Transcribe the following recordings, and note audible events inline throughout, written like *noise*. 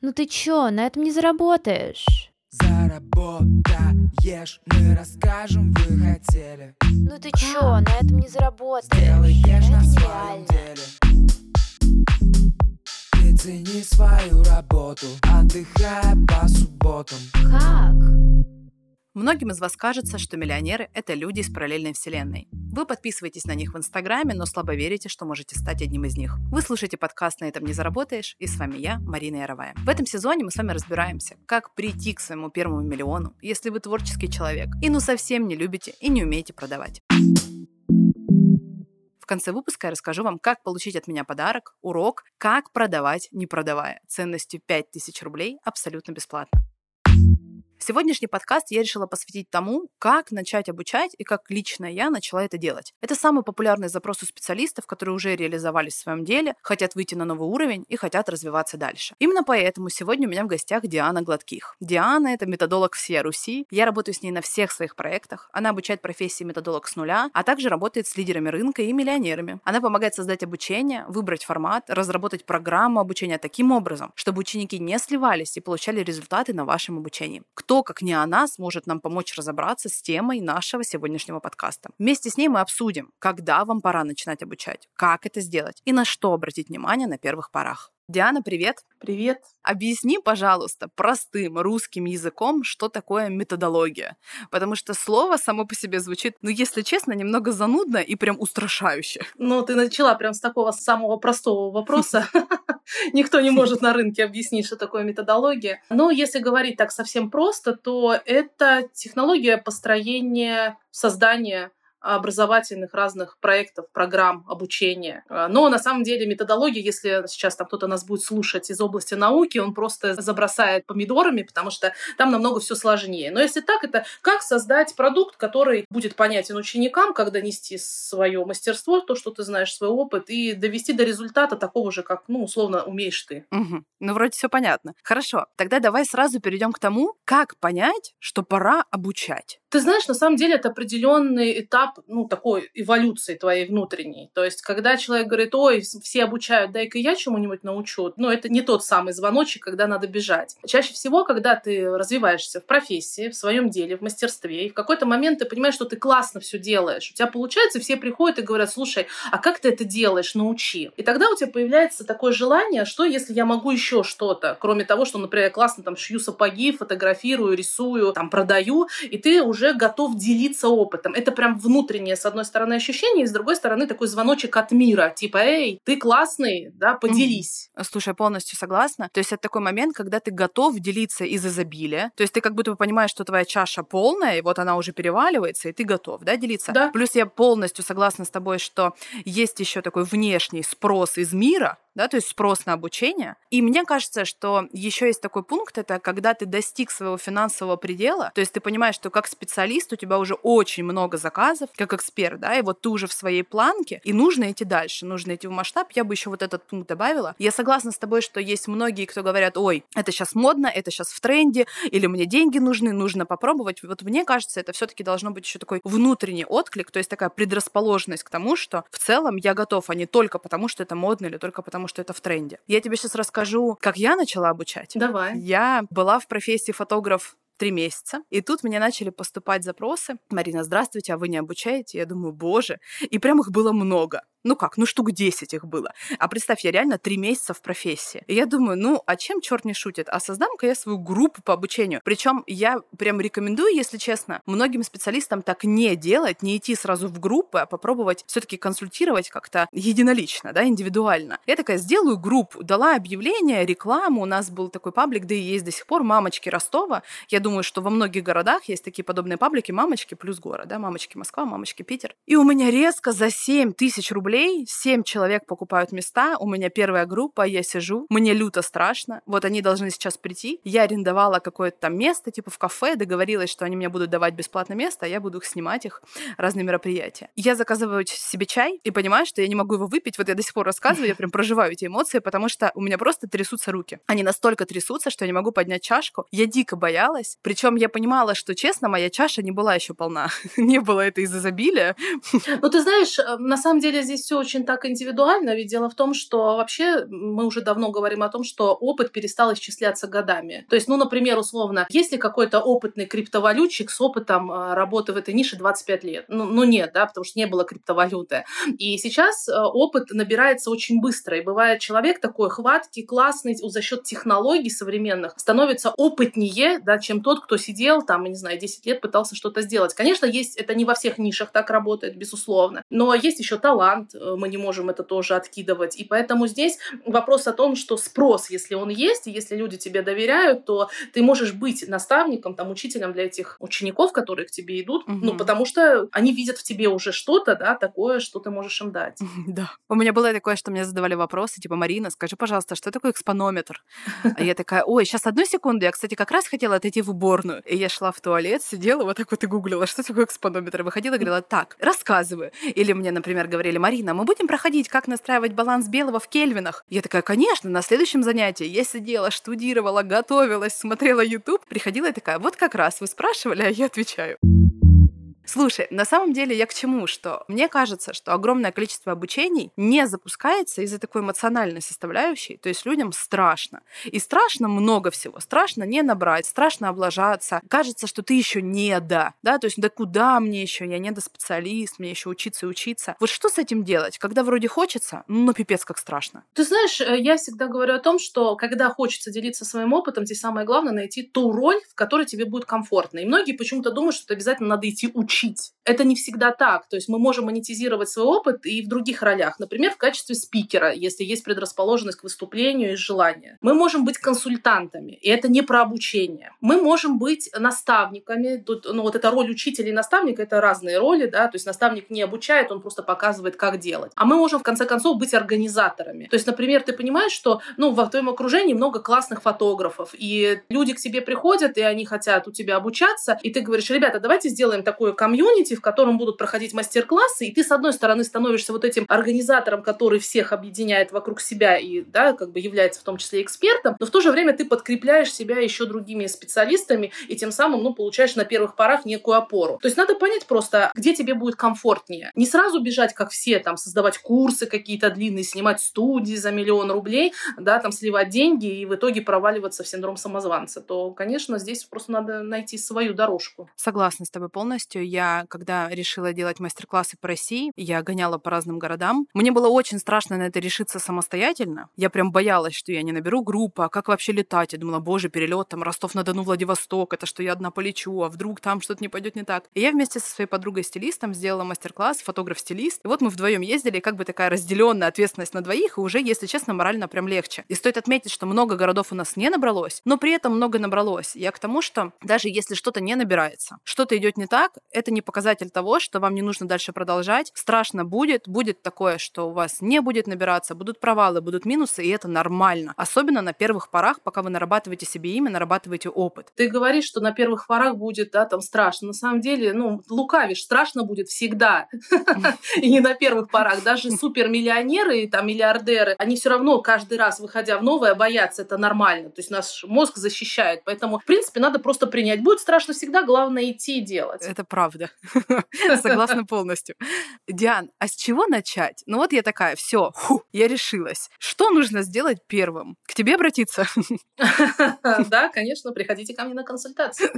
Ну ты чё, на этом не заработаешь. Заработаешь, мы расскажем, вы хотели Ну ты чё, на этом не заработаешь. Сделаешь на своем деле Ты цени свою работу, отдыхая по субботам Как? Многим из вас кажется, что миллионеры – это люди из параллельной вселенной. Вы подписываетесь на них в Инстаграме, но слабо верите, что можете стать одним из них. Вы слушаете подкаст «На этом не заработаешь» и с вами я, Марина Яровая. В этом сезоне мы с вами разбираемся, как прийти к своему первому миллиону, если вы творческий человек и ну совсем не любите и не умеете продавать. В конце выпуска я расскажу вам, как получить от меня подарок, урок, как продавать, не продавая, ценностью 5000 рублей абсолютно бесплатно. Сегодняшний подкаст я решила посвятить тому, как начать обучать и как лично я начала это делать. Это самый популярный запрос у специалистов, которые уже реализовались в своем деле, хотят выйти на новый уровень и хотят развиваться дальше. Именно поэтому сегодня у меня в гостях Диана Гладких. Диана — это методолог всей Руси. Я работаю с ней на всех своих проектах. Она обучает профессии методолог с нуля, а также работает с лидерами рынка и миллионерами. Она помогает создать обучение, выбрать формат, разработать программу обучения таким образом, чтобы ученики не сливались и получали результаты на вашем обучении. Кто, как не она, сможет нам помочь разобраться с темой нашего сегодняшнего подкаста. Вместе с ней мы обсудим, когда вам пора начинать обучать, как это сделать и на что обратить внимание на первых порах. Диана, привет! Привет. Объясни, пожалуйста, простым русским языком, что такое методология. Потому что слово само по себе звучит, ну, если честно, немного занудно и прям устрашающе. Ну, ты начала прям с такого самого простого вопроса. *laughs* *laughs* Никто не может на рынке объяснить, что такое методология. Но если говорить так совсем просто, то это технология построения, создания образовательных разных проектов, программ обучения. А, Но на самом деле методология, если сейчас там кто-то нас будет слушать из области науки, он просто забросает помидорами, потому что там намного все сложнее. Но если так, это как создать продукт, который будет понятен ученикам, как донести свое мастерство, то, что ты знаешь, свой опыт, и довести до результата такого же, как, ну, условно, умеешь ты. Угу. Ну, вроде все понятно. Хорошо, тогда давай сразу перейдем к тому, как понять, что пора обучать. Ты знаешь, на самом деле это определенный этап, ну, такой эволюции твоей внутренней. То есть, когда человек говорит, ой, все обучают, дай-ка я чему-нибудь научу, ну, это не тот самый звоночек, когда надо бежать. Чаще всего, когда ты развиваешься в профессии, в своем деле, в мастерстве, и в какой-то момент ты понимаешь, что ты классно все делаешь, у тебя получается, и все приходят и говорят, слушай, а как ты это делаешь, научи. И тогда у тебя появляется такое желание, что если я могу еще что-то, кроме того, что, например, я классно там шью сапоги, фотографирую, рисую, там продаю, и ты уже готов делиться опытом. Это прям внутреннее, с одной стороны, ощущение, и с другой стороны, такой звоночек от мира. Типа, эй, ты классный, да, поделись. Слушай, я полностью согласна. То есть это такой момент, когда ты готов делиться из изобилия. То есть ты как будто бы понимаешь, что твоя чаша полная, и вот она уже переваливается, и ты готов, да, делиться? Да. Плюс я полностью согласна с тобой, что есть еще такой внешний спрос из мира, да, то есть спрос на обучение. И мне кажется, что еще есть такой пункт, это когда ты достиг своего финансового предела, то есть ты понимаешь, что как специалист у тебя уже очень много заказов, как эксперт, да, и вот ты уже в своей планке, и нужно идти дальше, нужно идти в масштаб. Я бы еще вот этот пункт добавила. Я согласна с тобой, что есть многие, кто говорят, ой, это сейчас модно, это сейчас в тренде, или мне деньги нужны, нужно попробовать. Вот мне кажется, это все-таки должно быть еще такой внутренний отклик, то есть такая предрасположенность к тому, что в целом я готов, а не только потому, что это модно или только потому, что это в тренде. Я тебе сейчас расскажу, как я начала обучать. Давай. Я была в профессии фотограф три месяца. И тут мне начали поступать запросы. Марина, здравствуйте, а вы не обучаете? Я думаю, боже. И прям их было много. Ну как, ну штук 10 их было. А представь, я реально три месяца в профессии. И я думаю, ну, а чем черт не шутит? А создам-ка я свою группу по обучению. Причем я прям рекомендую, если честно, многим специалистам так не делать, не идти сразу в группы, а попробовать все-таки консультировать как-то единолично, да, индивидуально. Я такая, сделаю группу, дала объявление, рекламу. У нас был такой паблик, да и есть до сих пор, «Мамочки Ростова». Я думаю, что во многих городах есть такие подобные паблики «Мамочки плюс город», да, «Мамочки Москва», «Мамочки Питер». И у меня резко за 7 тысяч рублей рублей, 7 человек покупают места, у меня первая группа, я сижу, мне люто страшно, вот они должны сейчас прийти, я арендовала какое-то там место, типа в кафе, договорилась, что они мне будут давать бесплатно место, а я буду их снимать, их разные мероприятия. Я заказываю себе чай и понимаю, что я не могу его выпить, вот я до сих пор рассказываю, я прям проживаю эти эмоции, потому что у меня просто трясутся руки. Они настолько трясутся, что я не могу поднять чашку. Я дико боялась, причем я понимала, что, честно, моя чаша не была еще полна. *laughs* не было это из изобилия. Ну, ты знаешь, на самом деле здесь здесь все очень так индивидуально, ведь дело в том, что вообще мы уже давно говорим о том, что опыт перестал исчисляться годами. То есть, ну, например, условно, если какой-то опытный криптовалютчик с опытом э, работы в этой нише 25 лет, ну, ну нет, да, потому что не было криптовалюты. И сейчас э, опыт набирается очень быстро, и бывает человек такой хваткий, классный, за счет технологий современных становится опытнее, да, чем тот, кто сидел там, не знаю, 10 лет пытался что-то сделать. Конечно, есть, это не во всех нишах так работает, безусловно, но есть еще талант, э, мы не можем это тоже откидывать, и поэтому здесь вопрос о том, что спрос, если он есть, и если люди тебе доверяют, то ты можешь быть наставником, там, учителем для этих учеников, которые к тебе идут, Мгм. ну, потому что они видят в тебе уже что-то, да, такое, что ты можешь им дать. *laughs* Да. У меня было такое, что мне задавали вопросы, типа, Марина, скажи, пожалуйста, что такое экспонометр? А я такая, ой, сейчас одну секунду, я, кстати, как раз хотела отойти в уборную. И я шла в туалет, сидела, вот так вот и гуглила, что такое экспонометр. Выходила и говорила, так, рассказываю. Или мне, например, говорили, Марина, мы будем проходить, как настраивать баланс белого в кельвинах. Я такая, конечно, на следующем занятии я сидела, штудировала, готовилась, смотрела YouTube, приходила и такая, вот как раз вы спрашивали, а я отвечаю. Слушай, на самом деле я к чему? Что мне кажется, что огромное количество обучений не запускается из-за такой эмоциональной составляющей. То есть людям страшно. И страшно много всего. Страшно не набрать, страшно облажаться. Кажется, что ты еще не да. Да, то есть да куда мне еще? Я не до специалист, мне еще учиться и учиться. Вот что с этим делать? Когда вроде хочется, ну пипец как страшно. Ты знаешь, э, я всегда говорю о том, что когда хочется делиться своим опытом, здесь самое главное найти ту роль, в которой тебе будет комфортно. И многие почему-то думают, что обязательно надо идти учить. Это не всегда так. То есть мы можем монетизировать свой опыт и в других ролях. Например, в качестве спикера, если есть предрасположенность к выступлению и желание. Мы можем быть консультантами, и это не про обучение. Мы можем быть наставниками. Тут, ну, вот эта роль учителя и наставника — это разные роли, да, то есть наставник не обучает, он просто показывает, как делать. А мы можем, в конце концов, быть организаторами. То есть, например, ты понимаешь, что, ну, в твоем окружении много классных фотографов, и люди к тебе приходят, и они хотят у тебя обучаться, и ты говоришь, ребята, давайте сделаем такое комьюнити, в котором будут проходить мастер-классы, и ты, с одной стороны, становишься вот этим организатором, который всех объединяет вокруг себя и, да, как бы является в том числе экспертом, но в то же время ты подкрепляешь себя еще другими специалистами, и тем самым, ну, получаешь на первых порах некую опору. То есть надо понять просто, где тебе будет комфортнее. Не сразу бежать, как все, там, создавать курсы какие-то длинные, снимать студии за миллион рублей, да, там, сливать деньги и в итоге проваливаться в синдром самозванца, то, конечно, здесь просто надо найти свою дорожку. Согласна с тобой полностью. Я, когда решила делать мастер-классы по России, я гоняла по разным городам. Мне было очень страшно на это решиться самостоятельно. Я прям боялась, что я не наберу группу, а как вообще летать? Я думала, боже, перелет там Ростов-на-Дону, Владивосток, это что я одна полечу, а вдруг там что-то не пойдет не так. И я вместе со своей подругой-стилистом сделала мастер-класс, фотограф-стилист. И вот мы вдвоем ездили, как бы такая разделенная ответственность на двоих, и уже, если честно, морально прям легче. И стоит отметить, что много городов у нас не набралось, но при этом много набралось. Я к тому, что даже если что-то не набирается, что-то идет не так, это не показатель того, что вам не нужно дальше продолжать. Страшно будет, будет такое, что у вас не будет набираться, будут провалы, будут минусы, и это нормально. Особенно на первых порах, пока вы нарабатываете себе имя, нарабатываете опыт. Ты говоришь, что на первых порах будет, да, там страшно. На самом деле, ну, лукавишь, страшно будет всегда. *laughs* И не на первых порах. Даже супермиллионеры и там миллиардеры, они все равно каждый раз, выходя в новое, боятся. Это нормально. То есть наш мозг защищает. Поэтому, в принципе, надо просто принять. Будет страшно всегда, главное идти и делать. Это правда. *laughs* Согласна полностью. Диан, а с чего начать? Ну вот я такая, все, я решилась. Что нужно сделать первым? К тебе обратиться? *laughs* Да, конечно, приходите ко мне на консультацию.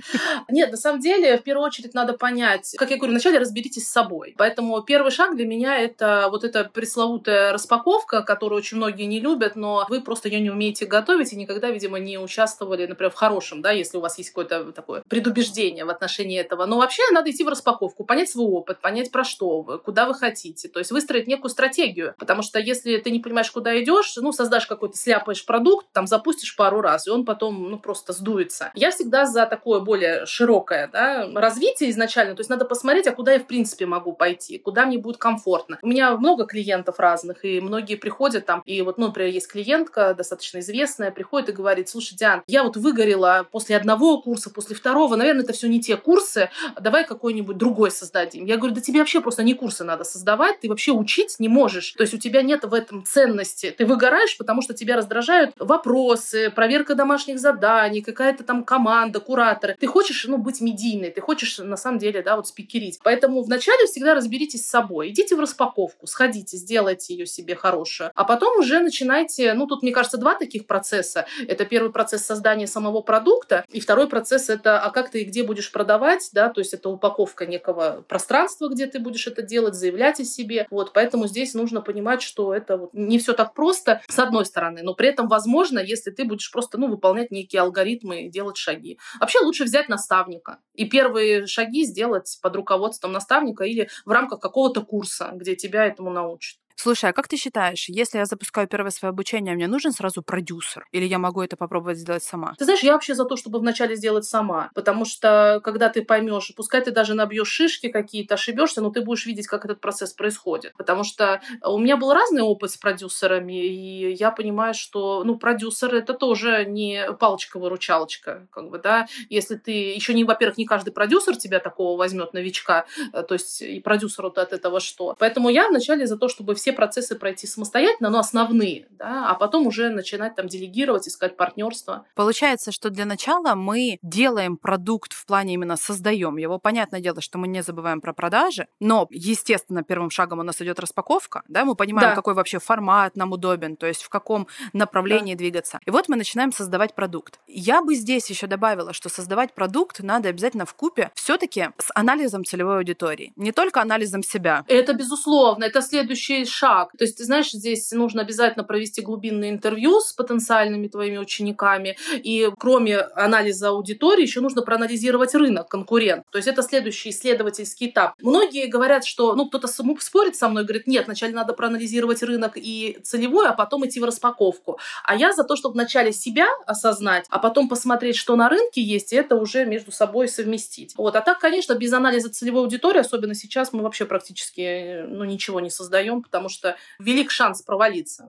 Нет, на самом деле, в первую очередь надо понять, как я говорю, вначале разберитесь с собой. Поэтому первый шаг для меня это вот эта пресловутая распаковка, которую очень многие не любят, но вы просто ее не умеете готовить и никогда, видимо, не участвовали, например, в хорошем, да, если у вас есть какое-то такое предубеждение в отношении этого. Но вообще надо идти в распаковку, понять свой опыт, понять про что вы, куда вы хотите, то есть выстроить некую стратегию, потому что если ты не понимаешь, куда идешь, ну, создашь какой-то, сляпаешь продукт, там запустишь пару раз, и он потом, ну, просто сдуется. Я всегда за такое более широкое, да, развитие изначально, то есть надо посмотреть, а куда я, в принципе, могу пойти, куда мне будет комфортно. У меня много клиентов разных, и многие приходят там, и вот, ну, например, есть клиентка, достаточно известная, приходит и говорит, слушай, Диан, я вот выгорела после одного курса, после второго, наверное, это все не те курсы, давай какой-нибудь другой другой создадим. Я говорю, да тебе вообще просто не курсы надо создавать, ты вообще учить не можешь. То есть у тебя нет в этом ценности. Ты выгораешь, потому что тебя раздражают вопросы, проверка домашних заданий, какая-то там команда, кураторы. Ты хочешь, ну, быть медийной, ты хочешь, на самом деле, да, вот спикерить. Поэтому вначале всегда разберитесь с собой. Идите в распаковку, сходите, сделайте ее себе хорошую. А потом уже начинайте, ну, тут, мне кажется, два таких процесса. Это первый процесс создания самого продукта, и второй процесс это, а как ты и где будешь продавать, да, то есть это упаковка некого пространства, где ты будешь это делать, заявлять о себе. Вот, поэтому здесь нужно понимать, что это вот не все так просто, с одной стороны, но при этом возможно, если ты будешь просто, ну, выполнять некие алгоритмы и делать шаги. Вообще лучше взять наставника и первые шаги сделать под руководством наставника или в рамках какого-то курса, где тебя этому научат. Слушай, а как ты считаешь, если я запускаю первое свое обучение, мне нужен сразу продюсер? Или я могу это попробовать сделать сама? Ты знаешь, я вообще за то, чтобы вначале сделать сама. Потому что, когда ты поймешь, пускай ты даже набьешь шишки какие-то, ошибешься, но ты будешь видеть, как этот процесс происходит. Потому что у меня был разный опыт с продюсерами, и я понимаю, что ну, продюсер это тоже не палочка-выручалочка. Как бы, да? Если ты еще не, во-первых, не каждый продюсер тебя такого возьмет, новичка, э, то есть и продюсеру от этого что. Поэтому я вначале за то, чтобы все все процессы пройти самостоятельно, но основные, да, а потом уже начинать там делегировать, искать партнерство. Получается, что для начала мы делаем продукт в плане именно создаем его. Понятное дело, что мы не забываем про продажи, но, естественно, первым шагом у нас идет распаковка, да, мы понимаем, Да. какой вообще формат нам удобен, то есть в каком направлении двигаться. И вот мы начинаем создавать продукт. Я бы здесь еще добавила, что создавать продукт надо обязательно в купе все-таки с анализом целевой аудитории, не только анализом себя. Это безусловно, это следующий шаг. То есть, ты знаешь, здесь нужно обязательно провести глубинное интервью с потенциальными твоими учениками. И кроме анализа аудитории, еще нужно проанализировать рынок, конкурент. То есть это следующий исследовательский этап. Многие говорят, что, ну, кто-то спорит со мной, говорит, нет, вначале надо проанализировать рынок и целевой, а потом идти в распаковку. А я за то, чтобы вначале себя осознать, а потом посмотреть, что на рынке есть, и это уже между собой совместить. Вот. А так, конечно, без анализа целевой аудитории, особенно сейчас, мы вообще практически э, ну, ничего не создаем, потому что велик шанс провалиться.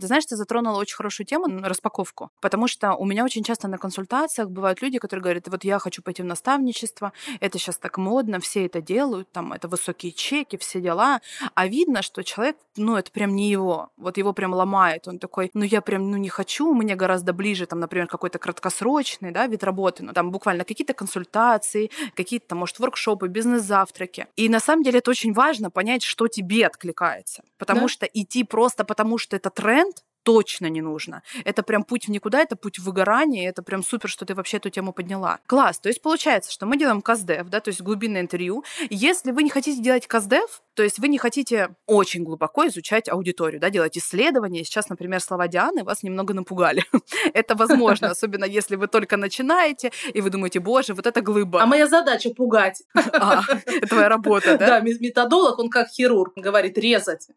Ты знаешь, ты затронула очень хорошую тему, распаковку, потому что у меня очень часто на консультациях бывают люди, которые говорят, вот я хочу пойти в наставничество, это сейчас так модно, все это делают, там, это высокие чеки, все дела, а видно, что человек, ну, это прям не его, вот его прям ломает, он такой, ну, я прям, ну, не хочу, мне гораздо ближе, там, например, какой-то краткосрочный, да, вид работы, ну, там, буквально какие-то консультации, какие-то, может, воркшопы, бизнес-завтраки. И на самом деле это очень важно понять, что тебе откликается, потому Да. что идти просто потому, что это тренд, точно не нужно. Это прям путь в никуда, это путь в выгорание, это прям супер, что ты вообще эту тему подняла. Класс. То есть получается, что мы делаем каздев, да, то есть глубинное интервью. Если вы не хотите делать каздев, то есть вы не хотите очень глубоко изучать аудиторию, да, делать исследования. Сейчас, например, слова Дианы вас немного напугали. *laughs* Это возможно, особенно если вы только начинаете, и вы думаете, боже, вот это глыба. А моя задача пугать. *laughs* А, твоя работа, *laughs* да? Да, ме- методолог, он как хирург, говорит, резать.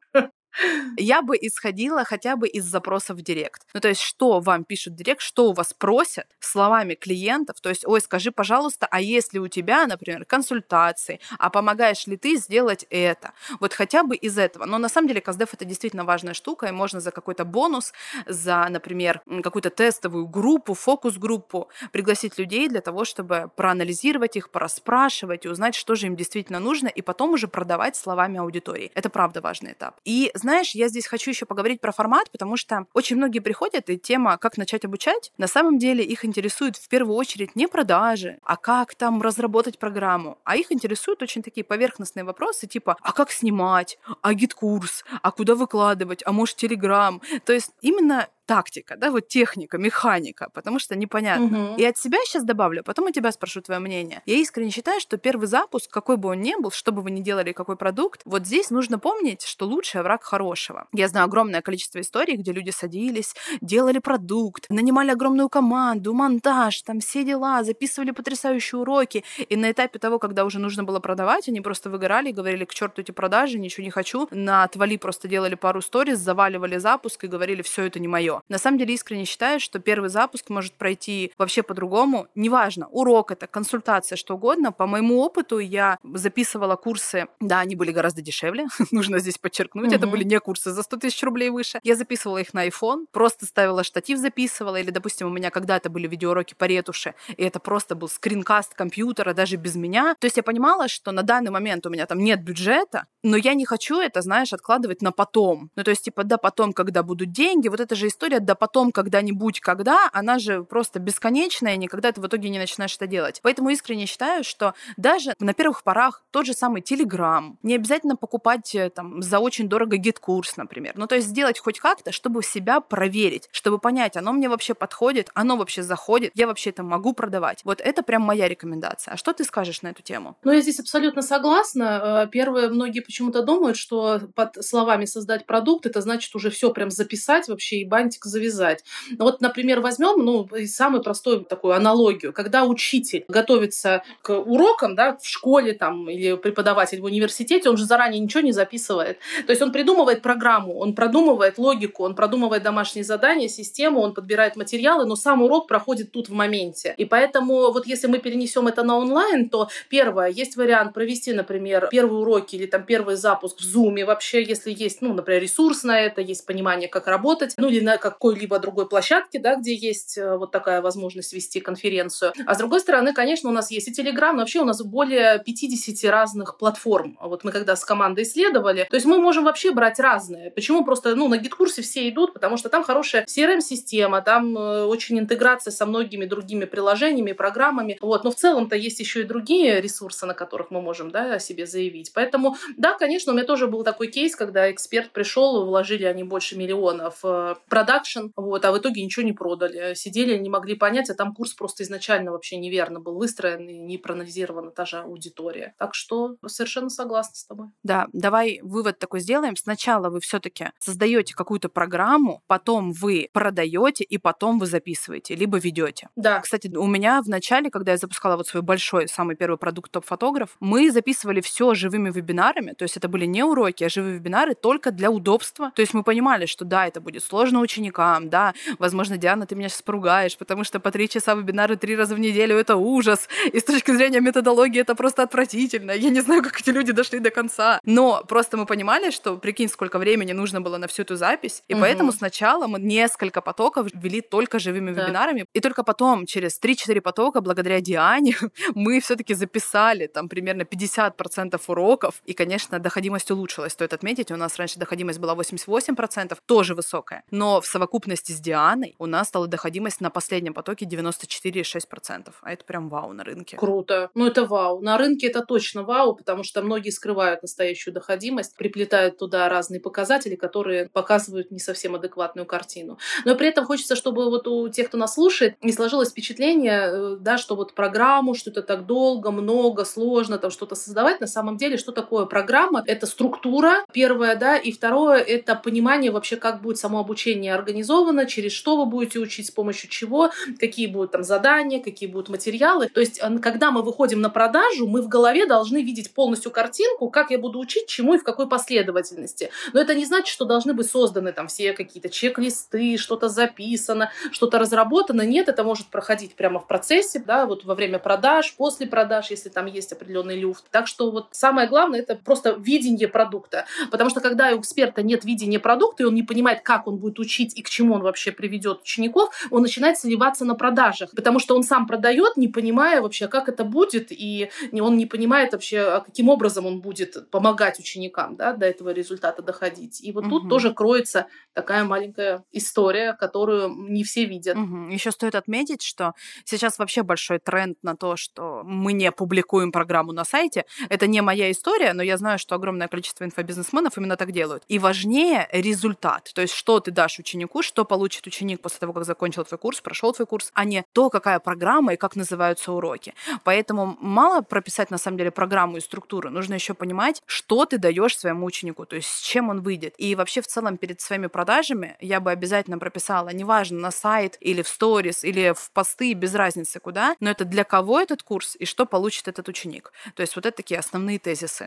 Я бы исходила хотя бы из запросов в директ. Ну, то есть, что вам пишут в директ, что у вас просят словами клиентов. То есть, ой, скажи, пожалуйста, а если у тебя, например, консультации, а помогаешь ли ты сделать это? Вот хотя бы из этого. Но на самом деле custdev это действительно важная штука, и можно за какой-то бонус, за, например, какую-то тестовую группу, фокус-группу пригласить людей для того, чтобы проанализировать их, пораспрашивать и узнать, что же им действительно нужно, и потом уже продавать словами аудитории. Это правда важный этап. И знаешь, я здесь хочу еще поговорить про формат, потому что очень многие приходят, и тема «как начать обучать», на самом деле их интересует в первую очередь не продажи, а как там разработать программу, а их интересуют очень такие поверхностные вопросы, типа «а как снимать?», «а GetCourse?», «а куда выкладывать?», «а может Телеграм?». То есть именно тактика, да, вот техника, механика, потому что непонятно. Мгм. И от себя сейчас добавлю, потом у тебя спрошу твое мнение. Я искренне считаю, что первый запуск, какой бы он ни был, что бы вы ни делали, какой продукт, вот здесь нужно помнить, что лучший враг хорошего. Я знаю огромное количество историй, где люди садились, делали продукт, нанимали огромную команду, монтаж, там все дела, записывали потрясающие уроки, и на этапе того, когда уже нужно было продавать, они просто выгорали и говорили, к черту эти продажи, ничего не хочу, на отвали просто делали пару сториз, заваливали запуск и говорили, все это не мое. Все. На самом деле искренне считаю, что первый запуск может пройти вообще по-другому. Неважно, урок это, консультация, что угодно. По моему опыту я записывала курсы, да, они были гораздо дешевле, *laughs* нужно здесь подчеркнуть, это были не курсы за 100 тысяч рублей выше. Я записывала их на iPhone, просто ставила штатив, записывала, или, допустим, у меня когда-то были видеоуроки по ретуши, и это просто был скринкаст компьютера, даже без меня. То есть я понимала, что на данный момент у меня там нет бюджета, но я не хочу это, знаешь, откладывать на потом. Ну, то есть, типа, да потом, когда будут деньги, вот эта же история, да потом, когда-нибудь, когда, она же просто бесконечная, никогда ты в итоге не начинаешь это делать. Поэтому искренне считаю, что даже на первых порах тот же самый Telegram, не обязательно покупать э, там за очень дорого GetCourse, например. Ну, то есть сделать хоть как-то, чтобы себя проверить, чтобы понять, оно мне вообще подходит, оно вообще заходит, я вообще это могу продавать. Вот это прям моя рекомендация. А что ты скажешь на эту тему? Ну, я здесь абсолютно согласна. Э, Первое, многие почему-то думают, что под словами создать продукт, это значит уже все прям записать вообще и бантик завязать. Ну, Вот, например, возьмем, ну, самую простую такую аналогию. Когда учитель готовится к урокам, да, в школе там, или преподаватель в университете, он же заранее ничего не записывает. То есть он придумывает программу, он продумывает логику, он продумывает домашние задания, систему, он подбирает материалы, но сам урок проходит тут в моменте. И поэтому вот если мы перенесем это на онлайн, то первое, есть вариант провести, например, первые уроки или там первый запуск в Zoom вообще, если есть, ну, например, ресурс на это, есть понимание, как работать, ну, или на какой-либо другой площадке, да, где есть э, вот такая возможность вести конференцию. А с другой стороны, конечно, у нас есть и Telegram, но вообще у нас более 50 разных платформ. Вот мы когда с командой исследовали, то есть мы можем вообще брать разные. Почему просто, ну, на гид-курсе все идут, потому что там хорошая CRM-система, там э, очень интеграция со многими другими приложениями, программами. Вот. Но в целом-то есть еще и другие ресурсы, на которых мы можем, да, о себе заявить. Поэтому, да, конечно, у меня тоже был такой кейс, когда эксперт пришел, вложили они больше миллионов в продакшн, вот, а в итоге ничего не продали. Сидели, не могли понять, а там курс просто изначально вообще неверно был выстроен и не проанализирована та же аудитория. Так что совершенно согласна с тобой. Да, давай вывод такой сделаем. Сначала вы все-таки создаете какую-то программу, потом вы продаете и потом вы записываете, либо ведете. Да, Кстати, у меня в начале, когда я запускала вот свой большой, самый первый продукт топ-фотограф, мы записывали все живыми вебинарами, то есть это были не уроки, а живые вебинары только для удобства. То есть мы понимали, что да, это будет сложно ученикам, да, возможно, Диана, ты меня сейчас поругаешь, потому что по три часа вебинары три раза в неделю — это ужас, и с точки зрения методологии это просто отвратительно. Я не знаю, как эти люди дошли до конца. Но просто мы понимали, что, прикинь, сколько времени нужно было на всю эту запись, и Мгм. поэтому сначала мы несколько потоков ввели только живыми Да. вебинарами, и только потом, через 3-4 потока, благодаря Диане, *laughs* мы все-таки записали там примерно 50% уроков, и, конечно, доходимость улучшилась. Стоит отметить, у нас раньше доходимость была 88%, тоже высокая. Но в совокупности с Дианой у нас стала доходимость на последнем потоке 94,6%. А это прям вау на рынке. Круто. Ну, это вау. На рынке это точно вау, потому что многие скрывают настоящую доходимость, приплетают туда разные показатели, которые показывают не совсем адекватную картину. Но при этом хочется, чтобы вот у тех, кто нас слушает, не сложилось впечатление, э, да, что вот программу, что это так долго, много, сложно там что-то создавать. На самом деле, что такое программа? Это структура, первое, да, и второе, это понимание вообще, как будет само обучение организовано, через что вы будете учить, с помощью чего, какие будут там задания, какие будут материалы. То есть, когда мы выходим на продажу, мы в голове должны видеть полностью картинку, как я буду учить, чему и в какой последовательности. Но это не значит, что должны быть созданы там все какие-то чек-листы, что-то записано, что-то разработано. Нет, это может проходить прямо в процессе, да, вот во время продаж, после продаж, если там есть определенный люфт. Так что вот самое главное это просто видение продукта. Потому что когда у эксперта нет видения продукта, и он не понимает, как он будет учить и к чему он вообще приведет учеников, он начинает сливаться на продажах. Потому что он сам продает, не понимая вообще, как это будет, и он не понимает вообще, а каким образом он будет помогать ученикам да, до этого результата доходить. И вот тут Мгм. тоже кроется такая маленькая история, которую не все видят. Еще стоит отметить, что сейчас вообще большой тренд на то, что мы не публикуем программу на сайте. Это не моя история, но я знаю, что огромное количество инфобизнесменов именно так делают. И важнее результат. То есть, что ты дашь ученику, что получит ученик после того, как закончил твой курс, прошел твой курс, а не то, какая программа и как называются уроки. Поэтому мало прописать на самом деле программу и структуру. Нужно еще понимать, что ты даешь своему ученику, то есть с чем он выйдет. И вообще в целом перед своими продажами я бы обязательно прописала, неважно, на сайт или в сторис, или в посты, без разницы куда, но это для кого этот курс и что получит этот ученик. То есть вот это такие основные тезисы.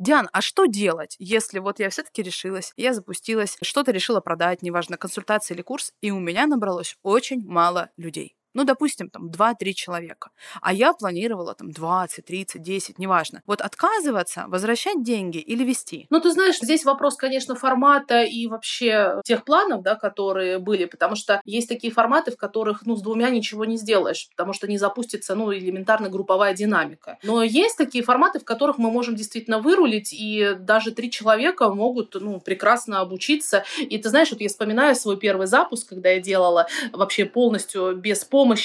Диан, а что делать, если вот я все-таки решилась, я запустилась, что-то решила продать, неважно, консультация или курс, и у меня набралось очень мало людей? Ну, допустим, там 2-3 человека. А я планировала там 20, 30, 10, неважно. Вот отказываться, возвращать деньги или вести? Ну, ты знаешь, здесь вопрос, конечно, формата и вообще тех планов, да, которые были, потому что есть такие форматы, в которых, ну, с двумя ничего не сделаешь, потому что не запустится, ну, элементарно групповая динамика. Но есть такие форматы, в которых мы можем действительно вырулить, и даже три человека могут, ну, прекрасно обучиться. И ты знаешь, вот я вспоминаю свой первый запуск, когда я делала вообще полностью без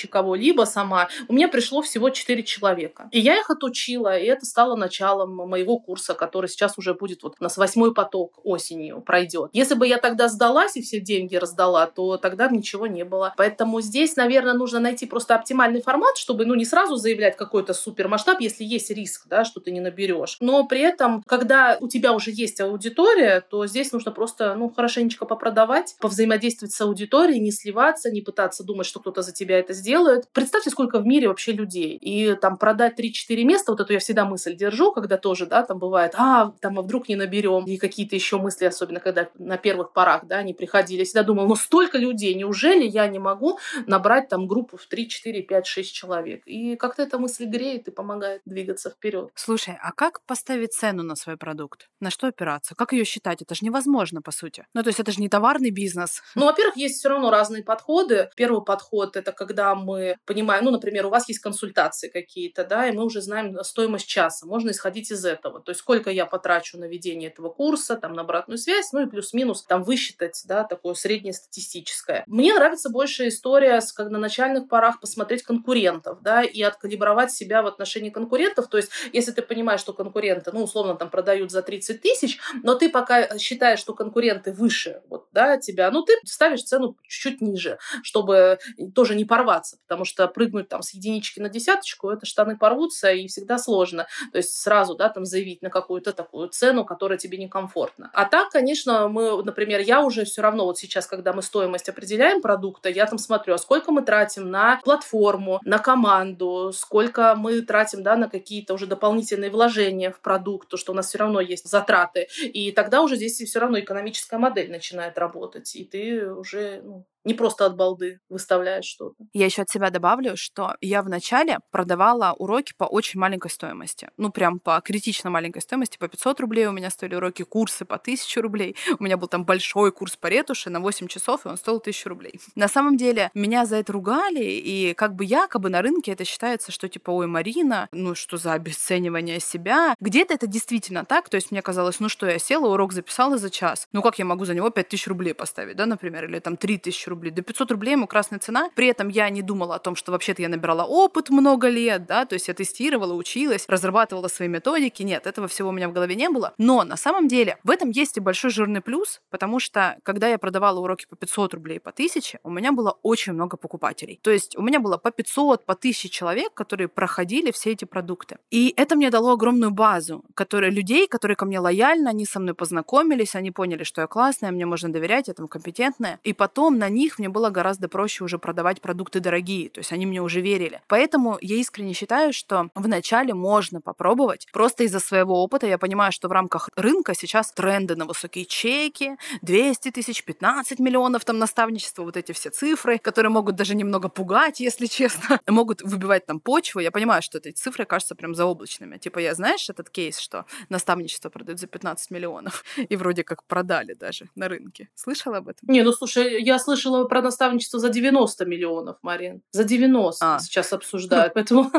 кого-либо сама, у меня пришло всего 4 человека. И я их отучила, и это стало началом моего курса, который сейчас уже будет вот у нас восьмой поток осенью пройдет. Если бы я тогда сдалась и все деньги раздала, то тогда ничего не было. Поэтому здесь, наверное, нужно найти просто оптимальный формат, чтобы, ну, не сразу заявлять какой-то супер масштаб, если есть риск, да, что ты не наберешь. Но при этом, когда у тебя уже есть аудитория, то здесь нужно просто, ну, хорошенечко попродавать, повзаимодействовать с аудиторией, не сливаться, не пытаться думать, что кто-то за тебя это сделают. Представьте, сколько в мире вообще людей. И там продать 3-4 места, вот эту я всегда мысль держу, когда тоже, да, там бывает, а, там, а вдруг не наберем. И какие-то еще мысли, особенно когда на первых порах, да, они приходили. Я всегда думала, ну столько людей, неужели я не могу набрать там группу в 3, 4, 5, 6 человек? И как-то эта мысль греет и помогает двигаться вперед. Слушай, а как поставить цену на свой продукт? На что опираться? Как ее считать? Это же невозможно, по сути. Ну, то есть это же не товарный бизнес. Ну, во-первых, есть все равно разные подходы. Первый подход — это когда когда мы понимаем, ну, например, у вас есть консультации какие-то, да, и мы уже знаем стоимость часа, можно исходить из этого. То есть сколько я потрачу на ведение этого курса, там, на обратную связь, ну и плюс-минус там высчитать, да, такое среднестатистическое. Мне нравится больше история, с, как на начальных порах посмотреть конкурентов, да, и откалибровать себя в отношении конкурентов. То есть если ты понимаешь, что конкуренты, ну, условно, там продают за 30 тысяч, но ты пока считаешь, что конкуренты выше, вот, да, тебя, ну, ты ставишь цену чуть-чуть ниже, чтобы тоже не порвать порваться, потому что прыгнуть там с единички на десяточку, это штаны порвутся, и всегда сложно. То есть сразу, да, там заявить на какую-то такую цену, которая тебе некомфортна. А так, конечно, мы, например, я уже все равно вот сейчас, когда мы стоимость определяем продукта, я там смотрю, а сколько мы тратим на платформу, на команду, сколько мы тратим, да, на какие-то уже дополнительные вложения в продукт, то, что у нас все равно есть затраты. И тогда уже здесь все равно экономическая модель начинает работать, и ты уже ну, не просто от балды выставляешь что-то. Я еще от себя добавлю, что я вначале продавала уроки по очень маленькой стоимости. Ну, прям по критично маленькой стоимости. По 500 рублей у меня стоили уроки, курсы по 1000 рублей. У меня был там большой курс по ретуши на 8 часов, и он стоил 1000 рублей. На самом деле, меня за это ругали, и как бы якобы на рынке это считается, что типа, ой, Марина, ну что за обесценивание себя. Где-то это действительно так, то есть мне казалось, ну что, я села, урок записала за час. Ну как я могу за него 5000 рублей поставить, да, например, или там 3000 рублей рублей. До 500 рублей ему красная цена. При этом я не думала о том, что вообще-то я набирала опыт много лет, да, то есть я тестировала, училась, разрабатывала свои методики. Нет, этого всего у меня в голове не было. Но на самом деле в этом есть и большой жирный плюс, потому что когда я продавала уроки по 500 рублей, по 1000, у меня было очень много покупателей. То есть у меня было по 500, по 1000 человек, которые проходили все эти продукты. И это мне дало огромную базу, которые, людей, которые ко мне лояльно, они со мной познакомились, они поняли, что я классная, мне можно доверять, я там компетентная. И потом на них них мне было гораздо проще уже продавать продукты дорогие, то есть они мне уже верили. Поэтому я искренне считаю, что вначале можно попробовать. Просто из-за своего опыта я понимаю, что в рамках рынка сейчас тренды на высокие чеки, 200 тысяч, 15 миллионов там наставничество, вот эти все цифры, которые могут даже немного пугать, если *laughs* честно, могут выбивать там почву. Я понимаю, что эти цифры кажутся прям заоблачными. Типа, я знаешь этот кейс, что наставничество продают за 15 миллионов, *laughs* и вроде как продали даже на рынке. Слышала об этом? Не, ну слушай, я слышала слышала про наставничество за 90 миллионов, Марин. За 90 а. сейчас обсуждают. Поэтому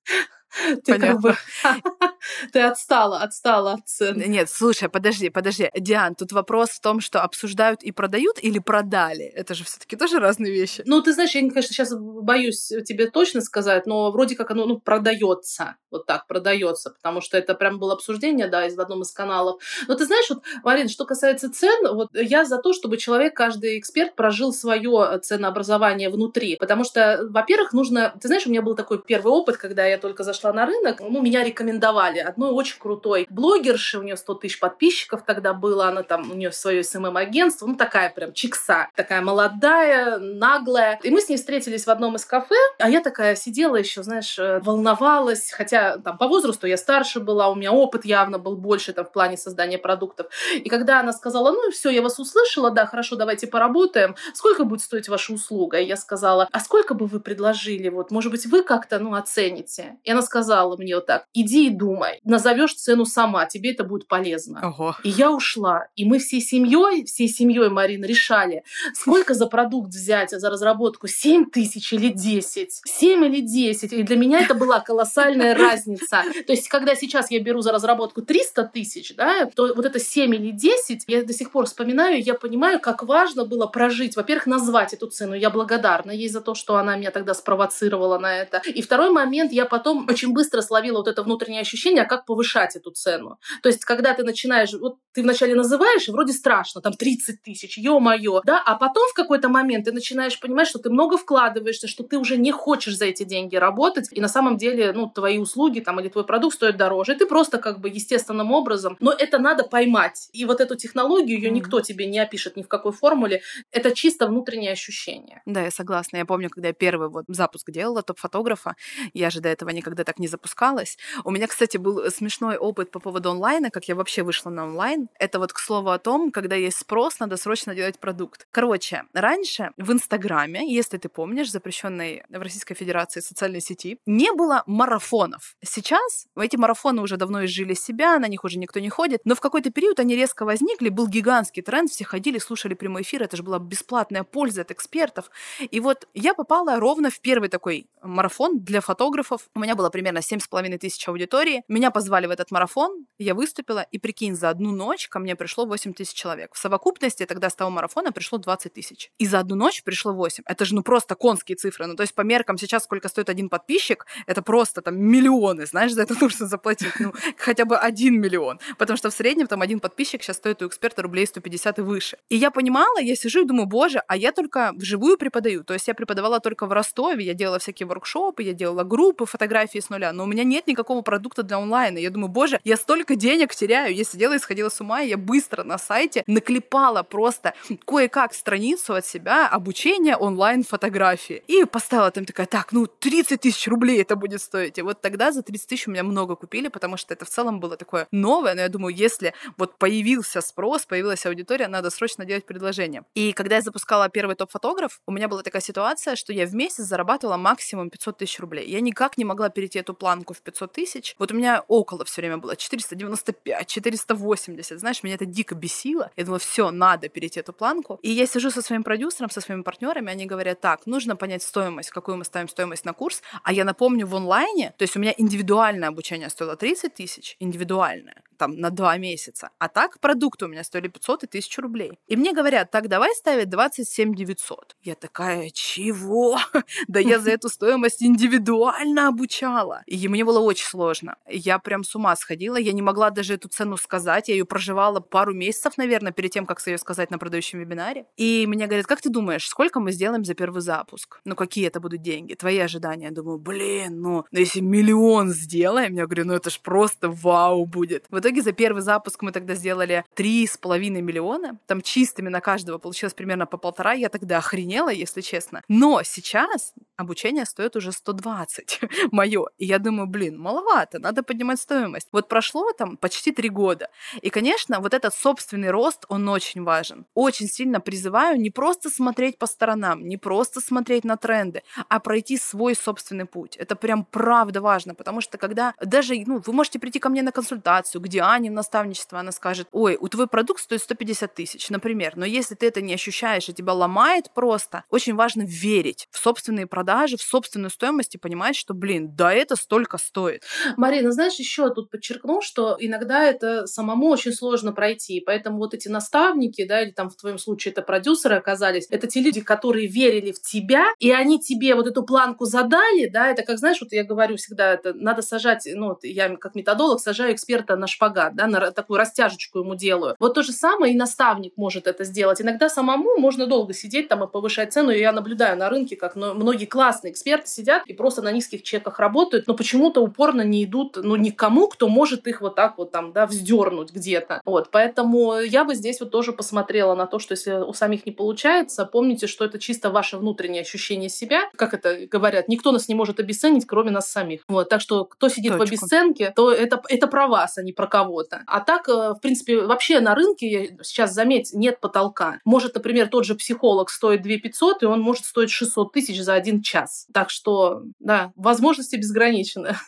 *laughs* *laughs* Ты как бы... *laughs* Ты отстала, отстала от цен. Нет, слушай, подожди, подожди. Диан, тут вопрос в том, что обсуждают и продают или продали? Это же все таки тоже разные вещи. Ну, ты знаешь, я, конечно, сейчас боюсь тебе точно сказать, но вроде как оно ну, продается. Вот так, продается, потому что это прям было обсуждение, да, из одном из каналов. Но ты знаешь, вот, Марин, что касается цен, вот я за то, чтобы человек, каждый эксперт прожил свое ценообразование внутри. Потому что, во-первых, нужно... Ты знаешь, у меня был такой первый опыт, когда я только зашла пошла на рынок, ну, меня рекомендовали одной очень крутой блогерши, у нее 100 тысяч подписчиков тогда было, она там, у нее свое СММ-агентство, ну, такая прям чикса, такая молодая, наглая. И мы с ней встретились в одном из кафе, а я такая сидела еще, знаешь, э, волновалась, хотя там по возрасту я старше была, у меня опыт явно был больше там в плане создания продуктов. И когда она сказала, ну, все, я вас услышала, да, хорошо, давайте поработаем, сколько будет стоить ваша услуга? И я сказала, а сколько бы вы предложили? Вот, может быть, вы как-то, ну, оцените. И она сказала мне вот так, иди и думай, назовешь цену сама, тебе это будет полезно. Ого. И я ушла. И мы всей семьей, всей семьей, Марин, решали, сколько за продукт взять, за разработку, 7 тысяч или 10? 7 или 10? И для меня это была колоссальная разница. То есть, когда сейчас я беру за разработку 300 тысяч, да, то вот это 7 или 10, я до сих пор вспоминаю, я понимаю, как важно было прожить. Во-первых, назвать эту цену. Я благодарна ей за то, что она меня тогда спровоцировала на это. И второй момент, я потом очень быстро словила вот это внутреннее ощущение, а как повышать эту цену. То есть, когда ты начинаешь, вот ты вначале называешь, и вроде страшно, там 30 тысяч, ё-моё, да, а потом в какой-то момент ты начинаешь понимать, что ты много вкладываешься, что ты уже не хочешь за эти деньги работать, и на самом деле, ну, твои услуги там или твой продукт стоят дороже, и ты просто как бы естественным образом, но это надо поймать. И вот эту технологию, ее никто тебе не опишет ни в какой формуле, это чисто внутреннее ощущение. Да, я согласна. Я помню, когда я первый вот запуск делала топ-фотографа, я же до этого никогда так не запускалась. У меня, кстати, был смешной опыт по поводу онлайна, как я вообще вышла на онлайн. Это вот к слову о том, когда есть спрос, надо срочно делать продукт. Короче, раньше в Инстаграме, если ты помнишь, запрещенной в Российской Федерации социальной сети, не было марафонов. Сейчас эти марафоны уже давно изжили себя, на них уже никто не ходит, но в какой-то период они резко возникли, был гигантский тренд, все ходили, слушали прямой эфир, это же была бесплатная польза от экспертов. И вот я попала ровно в первый такой марафон для фотографов. У меня было примерно 7,5 тысяч аудитории. Меня позвали в этот марафон, я выступила, и прикинь, за одну ночь ко мне пришло 8 тысяч человек. В совокупности тогда с того марафона пришло 20 тысяч. И за одну ночь пришло 8. Это же ну просто конские цифры. Ну то есть по меркам сейчас сколько стоит один подписчик, это просто там миллионы, знаешь, за это *laughs* нужно заплатить. Ну хотя бы один миллион. Потому что в среднем там один подписчик сейчас стоит у эксперта рублей 150 и выше. И я понимала, я сижу и думаю, боже, а я только вживую преподаю. То есть я преподавала только в Ростове, я делала всякие воркшопы, я делала группы фотографии с нуля, но у меня нет никакого продукта для онлайна. Я думаю, боже, я столько денег теряю. Я сидела и сходила с ума, и я быстро на сайте наклепала просто кое-как страницу от себя обучения онлайн-фотографии. И поставила там такая, так, ну 30 тысяч рублей это будет стоить. И вот тогда за 30 тысяч у меня много купили, потому что это в целом было такое новое, но я думаю, если вот появился спрос, появилась аудитория, надо срочно делать предложение. И когда я запускала первый топ-фотограф, у меня была такая ситуация, что я в месяц зарабатывала максимум 500 тысяч рублей. Я никак не могла перейти эту планку в 500 тысяч. Вот у меня около все время было 495, 480. Знаешь, меня это дико бесило. Я думала, все, надо перейти эту планку. И я сижу со своим продюсером, со своими партнерами, они говорят, так, нужно понять стоимость, какую мы ставим стоимость на курс. А я напомню, в онлайне, то есть у меня индивидуальное обучение стоило 30 тысяч, индивидуальное там на два месяца. А так продукты у меня стоили 500 и 1000 рублей. И мне говорят, так, давай ставить 27 900. Я такая, чего? *laughs* да я за эту стоимость индивидуально обучала. И мне было очень сложно. Я прям с ума сходила. Я не могла даже эту цену сказать. Я ее проживала пару месяцев, наверное, перед тем, как ее сказать на продающем вебинаре. И мне говорят, как ты думаешь, сколько мы сделаем за первый запуск? Ну, какие это будут деньги? Твои ожидания? Я думаю, блин, ну, ну если миллион сделаем, я говорю, ну это ж просто вау будет. В итоге за первый запуск мы тогда сделали три с половиной миллиона. Там чистыми на каждого получилось примерно по полтора. Я тогда охренела, если честно. Но сейчас обучение стоит уже 120 *laughs* мое. И я думаю, блин, маловато, надо поднимать стоимость. Вот прошло там почти три года. И, конечно, вот этот собственный рост, он очень важен. Очень сильно призываю не просто смотреть по сторонам, не просто смотреть на тренды, а пройти свой собственный путь. Это прям правда важно, потому что когда даже, ну, вы можете прийти ко мне на консультацию, где Аня в наставничество, она скажет, ой, у твой продукт стоит 150 тысяч, например, но если ты это не ощущаешь, и тебя ломает просто, очень важно верить в собственные продажи, в собственную стоимость и понимать, что, блин, да это столько стоит. Марина, знаешь, еще тут подчеркну, что иногда это самому очень сложно пройти, поэтому вот эти наставники, да, или там в твоем случае это продюсеры оказались, это те люди, которые верили в тебя, и они тебе вот эту планку задали, да, это как, знаешь, вот я говорю всегда, это надо сажать, ну, я как методолог сажаю эксперта на шпагат, да, на такую растяжечку ему делаю. Вот то же самое и наставник может это сделать. Иногда самому можно долго сидеть там и повышать цену, и я наблюдаю на рынке, как многие классные эксперты сидят и просто на низких чеках работают, но почему-то упорно не идут, ну, никому, кто может их вот так вот там, да, вздернуть где-то. Вот, поэтому я бы здесь вот тоже посмотрела на то, что если у самих не получается, помните, что это чисто ваше внутреннее ощущение себя. Как это говорят, никто нас не может обесценить, кроме нас самих. Вот, так что кто сидит Точку. в обесценке, то это, это про вас, а не про кого-то. А так, э, в принципе, вообще на рынке, сейчас заметь, нет потолка. Может, например, тот же психолог стоит 2 500, и он может стоить 600 тысяч за один час. Так что, да, возможности безграничны ограничено.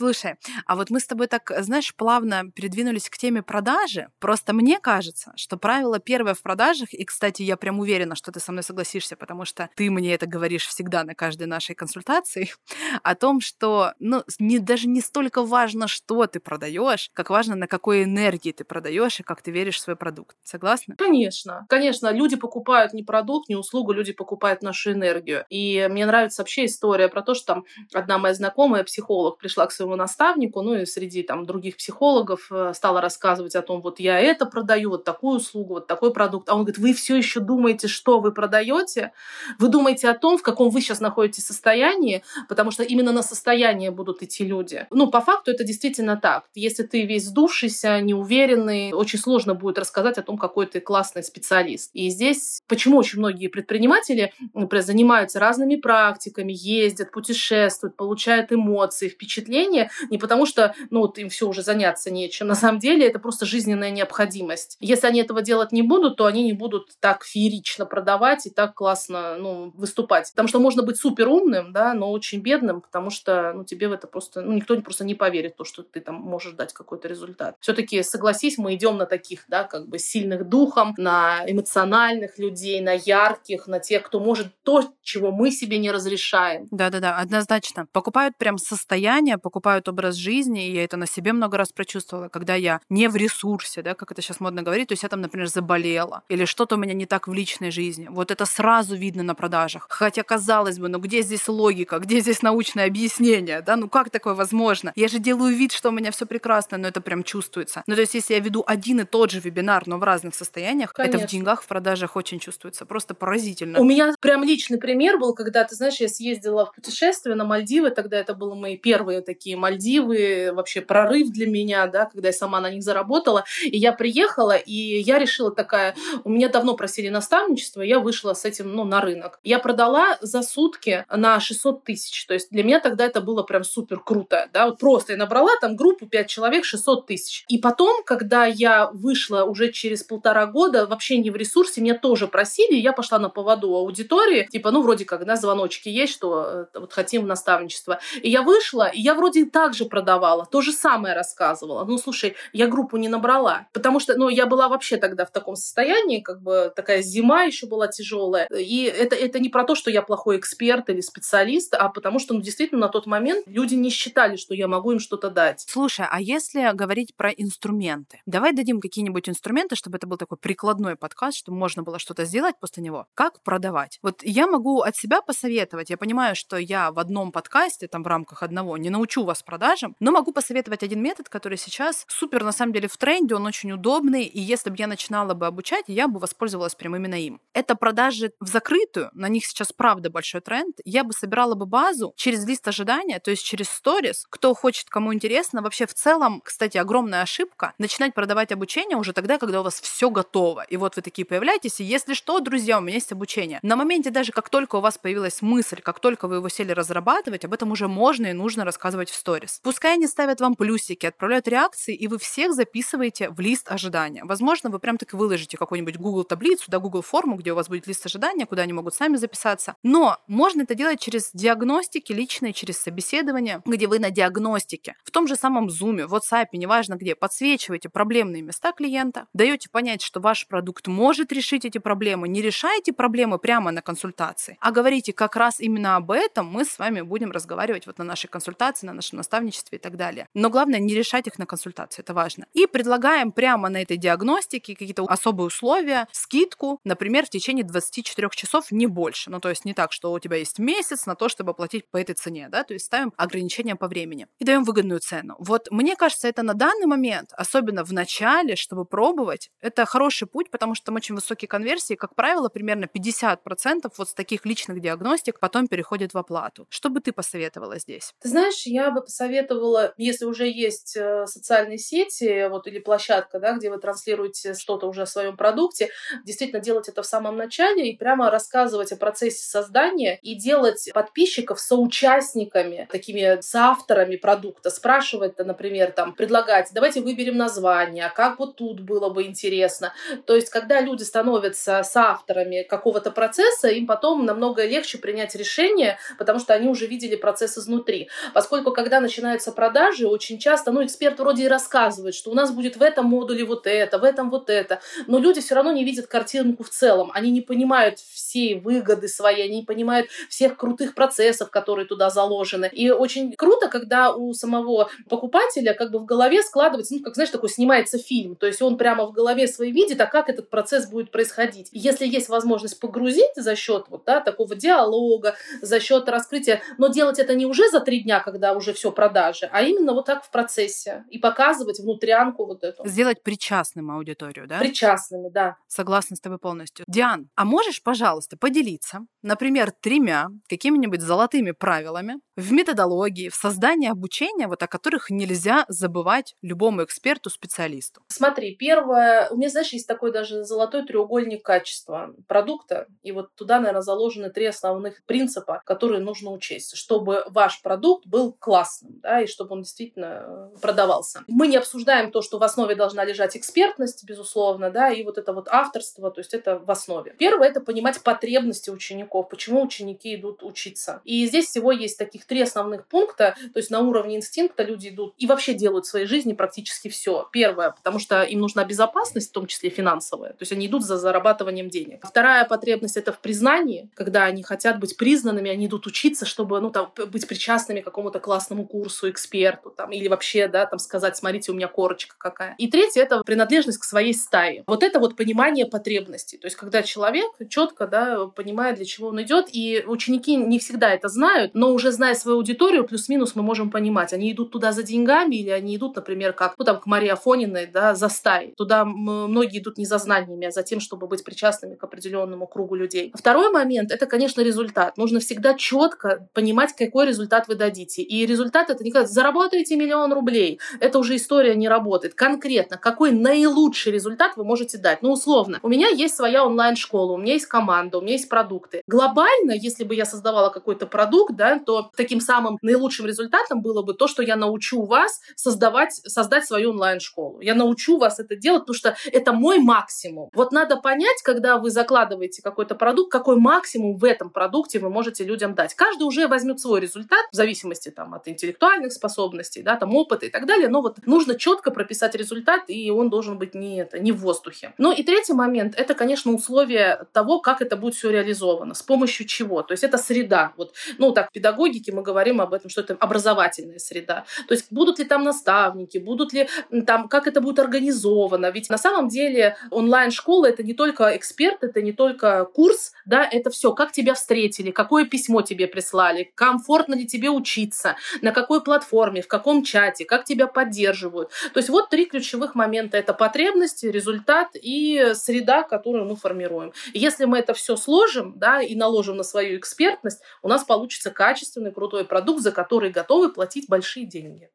Слушай, а вот мы с тобой так, знаешь, плавно передвинулись к теме продажи. Просто мне кажется, что правило первое в продажах, и, кстати, я прям уверена, что ты со мной согласишься, потому что ты мне это говоришь всегда на каждой нашей консультации, *laughs* о том, что ну, не, даже не столько важно, что ты продаешь, как важно, на какой энергии ты продаешь и как ты веришь в свой продукт. Согласна? Конечно. Конечно, люди покупают не продукт, не услугу, люди покупают нашу энергию. И мне нравится вообще история про то, что там одна моя знакомая, психолог, пришла к своему наставнику, ну и среди там других психологов э, стала рассказывать о том, вот я это продаю, вот такую услугу, вот такой продукт. А он говорит, вы все еще думаете, что вы продаете? Вы думаете о том, в каком вы сейчас находитесь состоянии, потому что именно на состояние будут идти люди. Ну, по факту это действительно так. Если ты весь сдувшийся, неуверенный, очень сложно будет рассказать о том, какой ты классный специалист. И здесь почему очень многие предприниматели, например, занимаются разными практиками, ездят, путешествуют, получают эмоции, впечатления, не потому что, ну, вот им все уже заняться нечем. На самом деле это просто жизненная необходимость. Если они этого делать не будут, то они не будут так феерично продавать и так классно, ну, выступать. Потому что можно быть супер умным, да, но очень бедным, потому что, ну, тебе в это просто, ну, никто просто не поверит то, что ты там можешь дать какой-то результат. Все-таки, согласись, мы идем на таких, да, как бы сильных духом, на эмоциональных людей, на ярких, на тех, кто может то, чего мы себе не разрешаем. Да-да-да, однозначно. Покупают прям состояние, покупают образ жизни, и я это на себе много раз прочувствовала, когда я не в ресурсе, да, как это сейчас модно говорить, то есть я там, например, заболела, или что-то у меня не так в личной жизни. Вот это сразу видно на продажах. Хотя, казалось бы, ну где здесь логика, где здесь научное объяснение, да, ну как такое возможно? Я же делаю вид, что у меня все прекрасно, но это прям чувствуется. Ну то есть если я веду один и тот же вебинар, но в разных состояниях, это Конечно. в деньгах, в продажах очень чувствуется. Просто поразительно. У меня прям личный пример был, когда, ты знаешь, я съездила в путешествие на Мальдивы, тогда это были мои первые такие Мальдивы, вообще прорыв для меня, да, когда я сама на них заработала. И я приехала, и я решила такая, у меня давно просили наставничество, я вышла с этим, ну, на рынок. Я продала за сутки на 600 тысяч, то есть для меня тогда это было прям супер круто, да, вот просто я набрала там группу 5 человек, 600 тысяч. И потом, когда я вышла уже через полтора года, вообще не в ресурсе, меня тоже просили, я пошла на поводу аудитории, типа, ну, вроде как, да, звоночки есть, что э, вот хотим наставничество. И я вышла, и я вроде так же продавала, то же самое рассказывала. Ну, слушай, я группу не набрала, потому что, ну, я была вообще тогда в таком состоянии, как бы такая зима еще была тяжелая. И это, это не про то, что я плохой эксперт или специалист, а потому что, ну, действительно, на тот момент люди не считали, что я могу им что-то дать. Слушай, а если говорить про инструменты? Давай дадим какие-нибудь инструменты, чтобы это был такой прикладной подкаст, чтобы можно было что-то сделать после него. Как продавать? Вот я могу от себя посоветовать. Я понимаю, что я в одном подкасте, там в рамках одного, не научу вас продажам, но могу посоветовать один метод, который сейчас супер, на самом деле, в тренде, он очень удобный, и если бы я начинала бы обучать, я бы воспользовалась прям именно им. Это продажи в закрытую, на них сейчас правда большой тренд. Я бы собирала бы базу через лист ожидания, то есть через сторис, кто хочет, кому интересно. Вообще в целом, кстати, огромная ошибка начинать продавать обучение уже тогда, когда у вас все готово. И вот вы такие появляетесь, и если что, друзья, у меня есть обучение. На моменте даже как только у вас появилась мысль, как только вы его сели разрабатывать, об этом уже можно и нужно рассказывать в сторис. Пускай они ставят вам плюсики, отправляют реакции, и вы всех записываете в лист ожидания. Возможно, вы прям так и выложите какую-нибудь Google таблицу, да, Google форму, где у вас будет лист ожидания, куда они могут сами записаться. Но можно это делать через диагностики личные, через собеседование, где вы на диагностике, в том же самом Zoom, в WhatsApp, неважно где, подсвечиваете проблемные места клиента, даете понять, что ваш продукт может решить эти проблемы, не решаете проблемы прямо на консультации, а говорите как раз именно об этом мы с вами будем разговаривать вот на нашей консультации, на нашем нашем наставничестве и так далее. Но главное не решать их на консультации, это важно. И предлагаем прямо на этой диагностике какие-то особые условия, скидку, например, в течение 24 часов не больше. Ну, то есть не так, что у тебя есть месяц на то, чтобы платить по этой цене, да, то есть ставим ограничения по времени и даем выгодную цену. Вот мне кажется, это на данный момент, особенно в начале, чтобы пробовать, это хороший путь, потому что там очень высокие конверсии, как правило, примерно 50% вот с таких личных диагностик потом переходит в оплату. Что бы ты посоветовала здесь? Ты знаешь, я бы посоветовала, если уже есть э, социальные сети, вот или площадка, да, где вы транслируете что-то уже о своем продукте, действительно делать это в самом начале и прямо рассказывать о процессе создания и делать подписчиков соучастниками, такими соавторами продукта, спрашивать, например, там, предлагать, давайте выберем название, а как вот тут было бы интересно. То есть, когда люди становятся соавторами какого-то процесса, им потом намного легче принять решение, потому что они уже видели процесс изнутри. Поскольку, когда начинаются продажи, очень часто, ну, эксперт вроде и рассказывает, что у нас будет в этом модуле вот это, в этом вот это, но люди все равно не видят картинку в целом, они не понимают всей выгоды своей, они не понимают всех крутых процессов, которые туда заложены. И очень круто, когда у самого покупателя как бы в голове складывается, ну, как, знаешь, такой снимается фильм, то есть он прямо в голове своей видит, а как этот процесс будет происходить. Если есть возможность погрузить за счет вот, да, такого диалога, за счет раскрытия, но делать это не уже за три дня, когда уже все продажи, а именно вот так в процессе и показывать внутрянку вот эту. Сделать причастным аудиторию, да? Причастными, да. Согласна с тобой полностью. Диан, а можешь, пожалуйста, поделиться, например, тремя какими-нибудь золотыми правилами в методологии, в создании обучения, вот о которых нельзя забывать любому эксперту, специалисту? Смотри, первое, у меня, знаешь, есть такой даже золотой треугольник качества продукта, и вот туда, наверное, заложены три основных принципа, которые нужно учесть, чтобы ваш продукт был классным, да, и чтобы он действительно э, продавался. Мы не обсуждаем то, что в основе должна лежать экспертность, безусловно, да, и вот это вот авторство, то есть это в основе. Первое — это понимать потребности учеников, почему ученики идут учиться. И здесь всего есть таких три основных пункта, то есть на уровне инстинкта люди идут и вообще делают в своей жизни практически все. Первое, потому что им нужна безопасность, в том числе финансовая, то есть они идут за зарабатыванием денег. Вторая потребность — это в признании, когда они хотят быть признанными, они идут учиться, чтобы, ну, там, быть причастными к какому-то классному курсу, эксперту, там, или вообще, да, там, сказать, смотрите, у меня корочка какая. И третье — это принадлежность к своей стае. Вот это вот понимание потребностей. То есть, когда человек четко, да, понимает, для чего он идет, и ученики не всегда это знают, но уже зная свою аудиторию, плюс-минус мы можем понимать, они идут туда за деньгами или они идут, например, как, ну, там, к Марии Афониной, да, за стаей. Туда многие идут не за знаниями, а за тем, чтобы быть причастными к определенному кругу людей. Второй момент — это, конечно, результат. Нужно всегда четко понимать, какой результат вы дадите. И результат — это не как заработаете миллион рублей. Это уже история не работает. Конкретно, какой наилучший результат вы можете дать? Ну, условно, у меня есть своя онлайн-школа, у меня есть команда, у меня есть продукты. Глобально, если бы я создавала какой-то продукт, да, то таким самым наилучшим результатом было бы то, что я научу вас создавать, создать свою онлайн-школу. Я научу вас это делать, потому что это мой максимум. Вот надо понять, когда вы закладываете какой-то продукт, какой максимум в этом продукте вы можете людям дать. Каждый уже возьмет свой результат в зависимости там, от интеллектуальных способностей, да, там, опыта и так далее. Но вот нужно четко прописать результат, и он должен быть не, это, не в воздухе. Ну и третий момент — это, конечно, условия того, как это будет все реализовано, с помощью чего. То есть это среда. Вот, ну так, в педагогике мы говорим об этом, что это образовательная среда. То есть будут ли там наставники, будут ли там, как это будет организовано. Ведь на самом деле онлайн-школа — это не только эксперт, это не только курс, да, это все, как тебя встретили, какое письмо тебе прислали, комфортно ли тебе учиться, на какой платформе, в каком чате, как тебя поддерживают. То есть вот три ключевых момента. Это потребности, результат и среда, которую мы формируем. Если мы это все сложим, да, и наложим на свою экспертность, у нас получится качественный, крутой продукт, за который готовы платить большие деньги.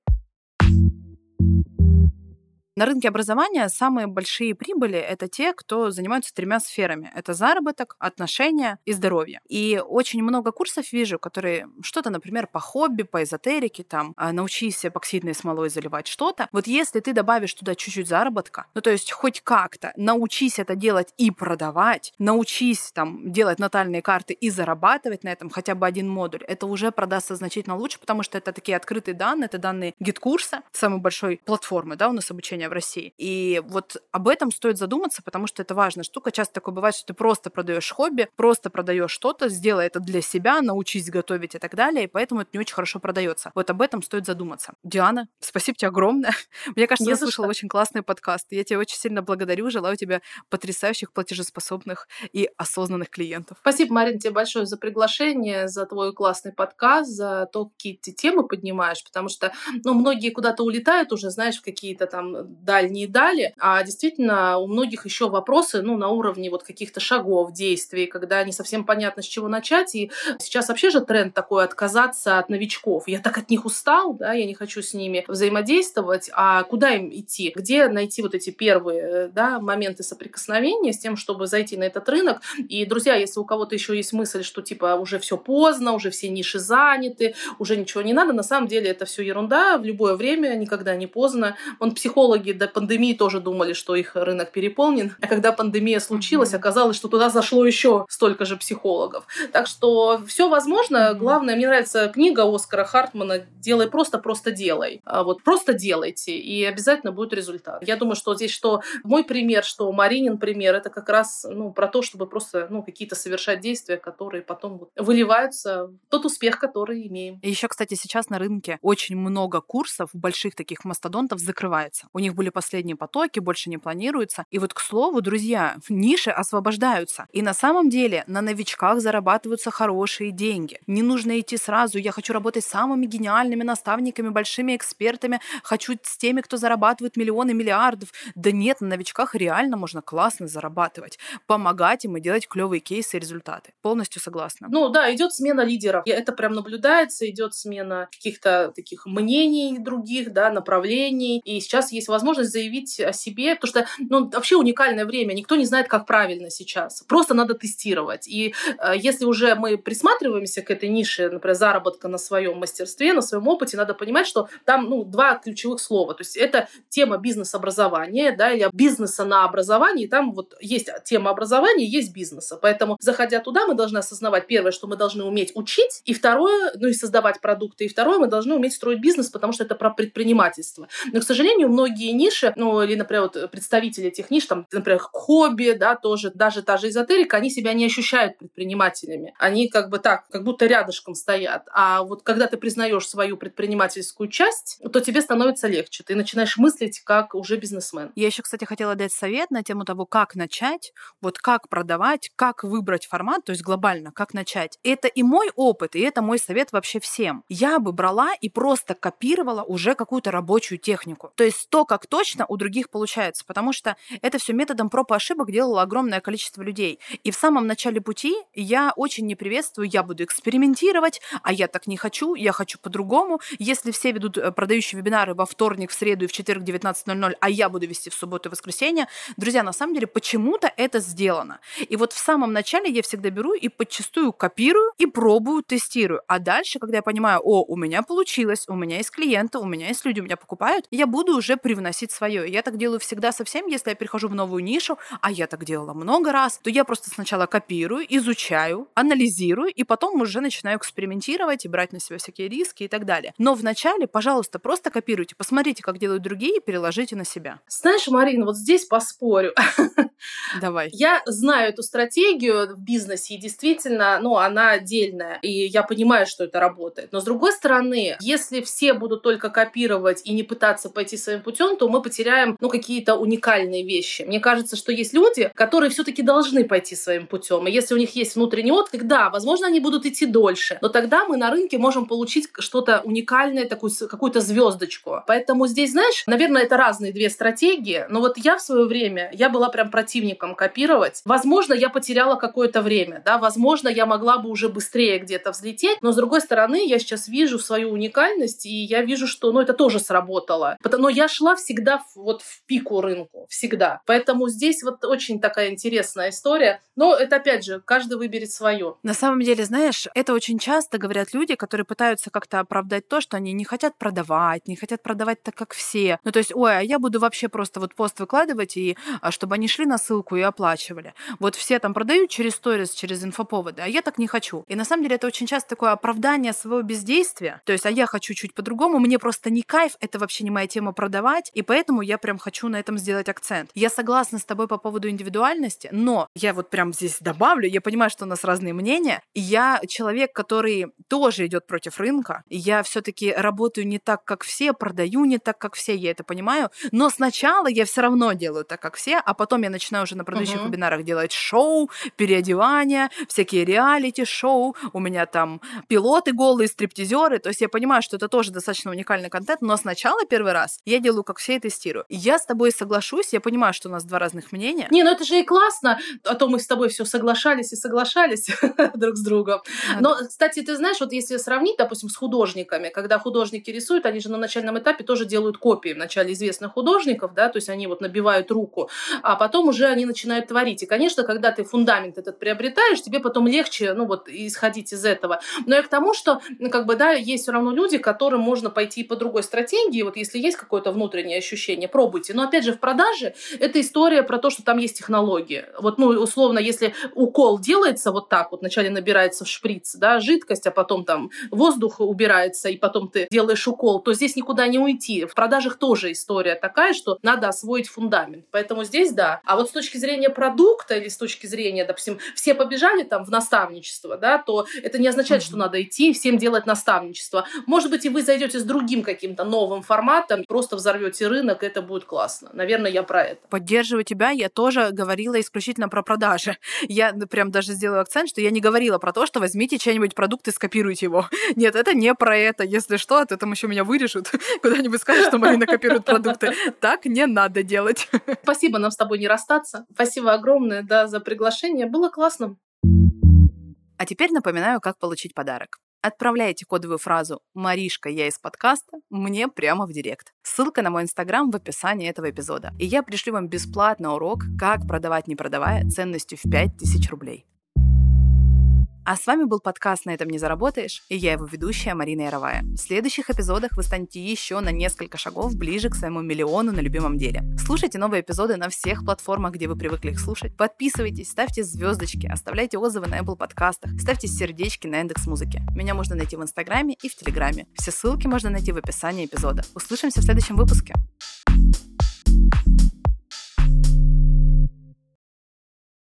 На рынке образования самые большие прибыли — это те, кто занимаются тремя сферами. Это заработок, отношения и здоровье. И очень много курсов вижу, которые что-то, например, по хобби, по эзотерике, там, а, научись эпоксидной смолой заливать что-то. Вот если ты добавишь туда чуть-чуть заработка, ну то есть хоть как-то научись это делать и продавать, научись там делать натальные карты и зарабатывать на этом хотя бы один модуль, это уже продастся значительно лучше, потому что это такие открытые данные, это данные GetCourse а, самой большой платформы, да, у нас обучение в России. И вот об этом стоит задуматься, потому что это важная штука. Часто такое бывает, что ты просто продаешь хобби, просто продаешь что-то, сделай это для себя, научись готовить и так далее, и поэтому это не очень хорошо продается. Вот об этом стоит задуматься. Диана, спасибо тебе огромное. *laughs* Мне кажется, я слышала очень классный подкаст. Я тебя очень сильно благодарю. Желаю тебе потрясающих, платежеспособных и осознанных клиентов. Спасибо, Марин, тебе большое за приглашение, за твой классный подкаст, за то, какие ты темы поднимаешь, потому что, ну, многие куда-то улетают уже, знаешь, в какие-то там дальние дали, а действительно у многих еще вопросы, ну, на уровне вот каких-то шагов, действий, когда не совсем понятно, с чего начать, и сейчас вообще же тренд такой отказаться от новичков. Я так от них устал, да, я не хочу с ними взаимодействовать, а куда им идти? Где найти вот эти первые, э, да, моменты соприкосновения с тем, чтобы зайти на этот рынок? И, друзья, если у кого-то еще есть мысль, что типа уже все поздно, уже все ниши заняты, уже ничего не надо, на самом деле это все ерунда, в любое время, никогда не поздно. Вон психологи до пандемии тоже думали, что их рынок переполнен, а когда пандемия случилась, оказалось, что туда зашло еще столько же психологов. Так что все возможно. Главное, мне нравится книга Оскара Хартмана «Делай просто, просто делай». А Вот просто делайте, и обязательно будет результат. Я думаю, что здесь что мой пример, что Маринин пример, это как раз ну, про то, чтобы просто ну, какие-то совершать действия, которые потом вот выливаются в тот успех, который имеем. Еще, кстати, сейчас на рынке очень много курсов больших таких мастодонтов закрывается. У них были последние потоки, больше не планируется. И вот, к слову, друзья, *laughs* ниши освобождаются. И на самом деле на новичках зарабатываются хорошие деньги. Не нужно идти сразу. Я хочу работать с самыми гениальными наставниками, большими экспертами. Хочу с теми, кто зарабатывает миллионы, миллиардов. Да нет, на новичках реально можно классно зарабатывать. Помогать им и делать клевые кейсы и результаты. Полностью согласна. Ну да, идет смена лидеров. Это прям наблюдается, идет смена каких-то таких мнений других, да, направлений. И сейчас есть возможность заявить о себе, потому что ну, вообще уникальное время. Никто не знает, как правильно сейчас. Просто надо тестировать. И э, если уже мы присматриваемся к этой нише, например, заработка на своем мастерстве, на своем опыте, надо понимать, что там ну, два ключевых слова. То есть это тема бизнес-образования, да, или бизнеса на образовании. Там вот есть тема образования, есть бизнеса. Поэтому, заходя туда, мы должны осознавать, первое, что мы должны уметь учить, и второе, ну и создавать продукты, и второе, мы должны уметь строить бизнес, потому что это про предпринимательство. Но, к сожалению, многие ниши, ну или, например, вот представители этих ниш, там, например, хобби, да, тоже, даже та же эзотерика, они себя не ощущают предпринимателями. Они как бы так, как будто рядышком стоят. А вот когда ты признаешь свою предпринимательскую часть, то тебе становится легче. Ты начинаешь мыслить как уже бизнесмен. Я еще, кстати, хотела дать совет на тему того, как начать, вот как продавать, как выбрать формат, то есть глобально, как начать. Это и мой опыт, и это мой совет вообще всем. Я бы брала и просто копировала уже какую-то рабочую технику. То есть то, как точно у других получается, потому что это все методом проб и ошибок делало огромное количество людей. И в самом начале пути я очень не приветствую, я буду экспериментировать, а я так не хочу, я хочу по-другому. Если все ведут э, продающие вебинары во вторник, в среду и в четверг 19.00, а я буду вести в субботу и воскресенье, друзья, на самом деле почему-то это сделано. И вот в самом начале я всегда беру и подчастую копирую и пробую, тестирую. А дальше, когда я понимаю, о, у меня получилось, у меня есть клиенты, у меня есть люди, у меня покупают, я буду уже привносить свое. Я так делаю всегда со всем, если я перехожу в новую нишу, а я так делала много раз, то я просто сначала копирую, изучаю, анализирую, и потом уже начинаю экспериментировать и брать на себя всякие риски и так далее. Но вначале, пожалуйста, просто копируйте, посмотрите, как делают другие, и переложите на себя. Знаешь, Марина, вот здесь поспорю. *laughs* Давай. Я знаю эту стратегию в бизнесе, и действительно, ну, она отдельная, и я понимаю, что это работает. Но с другой стороны, если все будут только копировать и не пытаться пойти своим путем, то мы потеряем, ну, какие-то уникальные вещи. Мне кажется, что есть люди, которые все-таки должны пойти своим путем. И если у них есть внутренний отклик, да, возможно, они будут идти дольше. Но тогда мы на рынке можем получить что-то уникальное, такую, какую-то звездочку. Поэтому здесь, знаешь, наверное, это разные две стратегии. Но вот я в свое время, я была прям противником копировать. Возможно, я потеряла какое-то время, да, возможно, я могла бы уже быстрее где-то взлететь, но с другой стороны, я сейчас вижу свою уникальность, и я вижу, что, ну, это тоже сработало. Но я шла всегда вот в пику рынку, всегда. Поэтому здесь вот очень такая интересная история. Но это, опять же, каждый выберет свое. На самом деле, знаешь, это очень часто говорят люди, которые пытаются как-то оправдать то, что они не хотят продавать, не хотят продавать так, как все. Ну, то есть, ой, а я буду вообще просто вот пост выкладывать, и а, чтобы они шли на ссылку и оплачивали. Вот все там продают через сторис, через инфоповоды, а я так не хочу. И на самом деле это очень часто такое оправдание своего бездействия. То есть, а я хочу чуть по-другому, мне просто не кайф, это вообще не моя тема продавать, И поэтому я прям хочу на этом сделать акцент. Я согласна с тобой по поводу индивидуальности, но я вот прям здесь добавлю, я понимаю, что у нас разные мнения. Я человек, который тоже идет против рынка. Я все-таки работаю не так, как все, продаю не так, как все, я это понимаю. Но сначала я все равно делаю так, как все, а потом я начинаю уже на продающих Мгм. вебинарах делать шоу, переодевания, всякие реалити-шоу. У меня там пилоты голые, стриптизеры. То есть я понимаю, что это тоже достаточно уникальный контент, но сначала первый раз я делаю как все и тестирую. Я с тобой соглашусь, я понимаю, что у нас два разных мнения. Не, ну это же и классно, а то мы с тобой все соглашались и соглашались *laughs* друг с другом. Но, кстати, ты знаешь, вот если сравнить, допустим, с художниками, когда художники рисуют, они же на начальном этапе тоже делают копии вначале известных художников, да, то есть они вот набивают руку, а потом уже они начинают творить. И, конечно, когда ты фундамент этот приобретаешь, тебе потом легче, ну вот, исходить из этого. Но я к тому, что, ну, как бы, да, есть все равно люди, которым можно пойти по другой стратегии, вот если есть какое-то внутреннее ощущение, пробуйте. Но, опять же, в продаже это история про то, что там есть технологии. Вот, ну, условно, если укол делается вот так, вот вначале набирается в шприц, да, жидкость, а потом там воздух убирается, и потом ты делаешь укол, то здесь никуда не уйти. В продажах тоже история такая, что надо освоить фундамент. Поэтому здесь да. А вот с точки зрения продукта или с точки зрения, допустим, все побежали там в наставничество, да, то это не означает, что надо идти всем делать наставничество. Может быть, и вы зайдете с другим каким-то новым форматом, просто взорвете рынок, это будет классно. Наверное, я про это. Поддерживаю тебя, я тоже говорила исключительно про продажи. Я прям даже сделаю акцент, что я не говорила про то, что возьмите чей-нибудь продукт и скопируйте его. Нет, это не про это. Если что, то там еще меня вырежут, *laughs* куда-нибудь скажут, что Марина копирует продукты. Так не надо делать. *laughs* Спасибо нам с тобой не расстаться. Спасибо огромное, да, за приглашение. Было классно. А теперь напоминаю, как получить подарок. Отправляйте кодовую фразу «Маришка, я из подкаста» мне прямо в директ. Ссылка на мой инстаграм в описании этого эпизода. И я пришлю вам бесплатно урок «Как продавать, не продавая» ценностью в 5000 рублей. А с вами был подкаст «На этом не заработаешь» и я его ведущая Марина Яровая. В следующих эпизодах вы станете еще на несколько шагов ближе к своему миллиону на любимом деле. Слушайте новые эпизоды на всех платформах, где вы привыкли их слушать. Подписывайтесь, ставьте звездочки, оставляйте отзывы на Apple подкастах, ставьте сердечки на индекс музыки. Меня можно найти в Инстаграме и в Телеграме. Все ссылки можно найти в описании эпизода. Услышимся в следующем выпуске.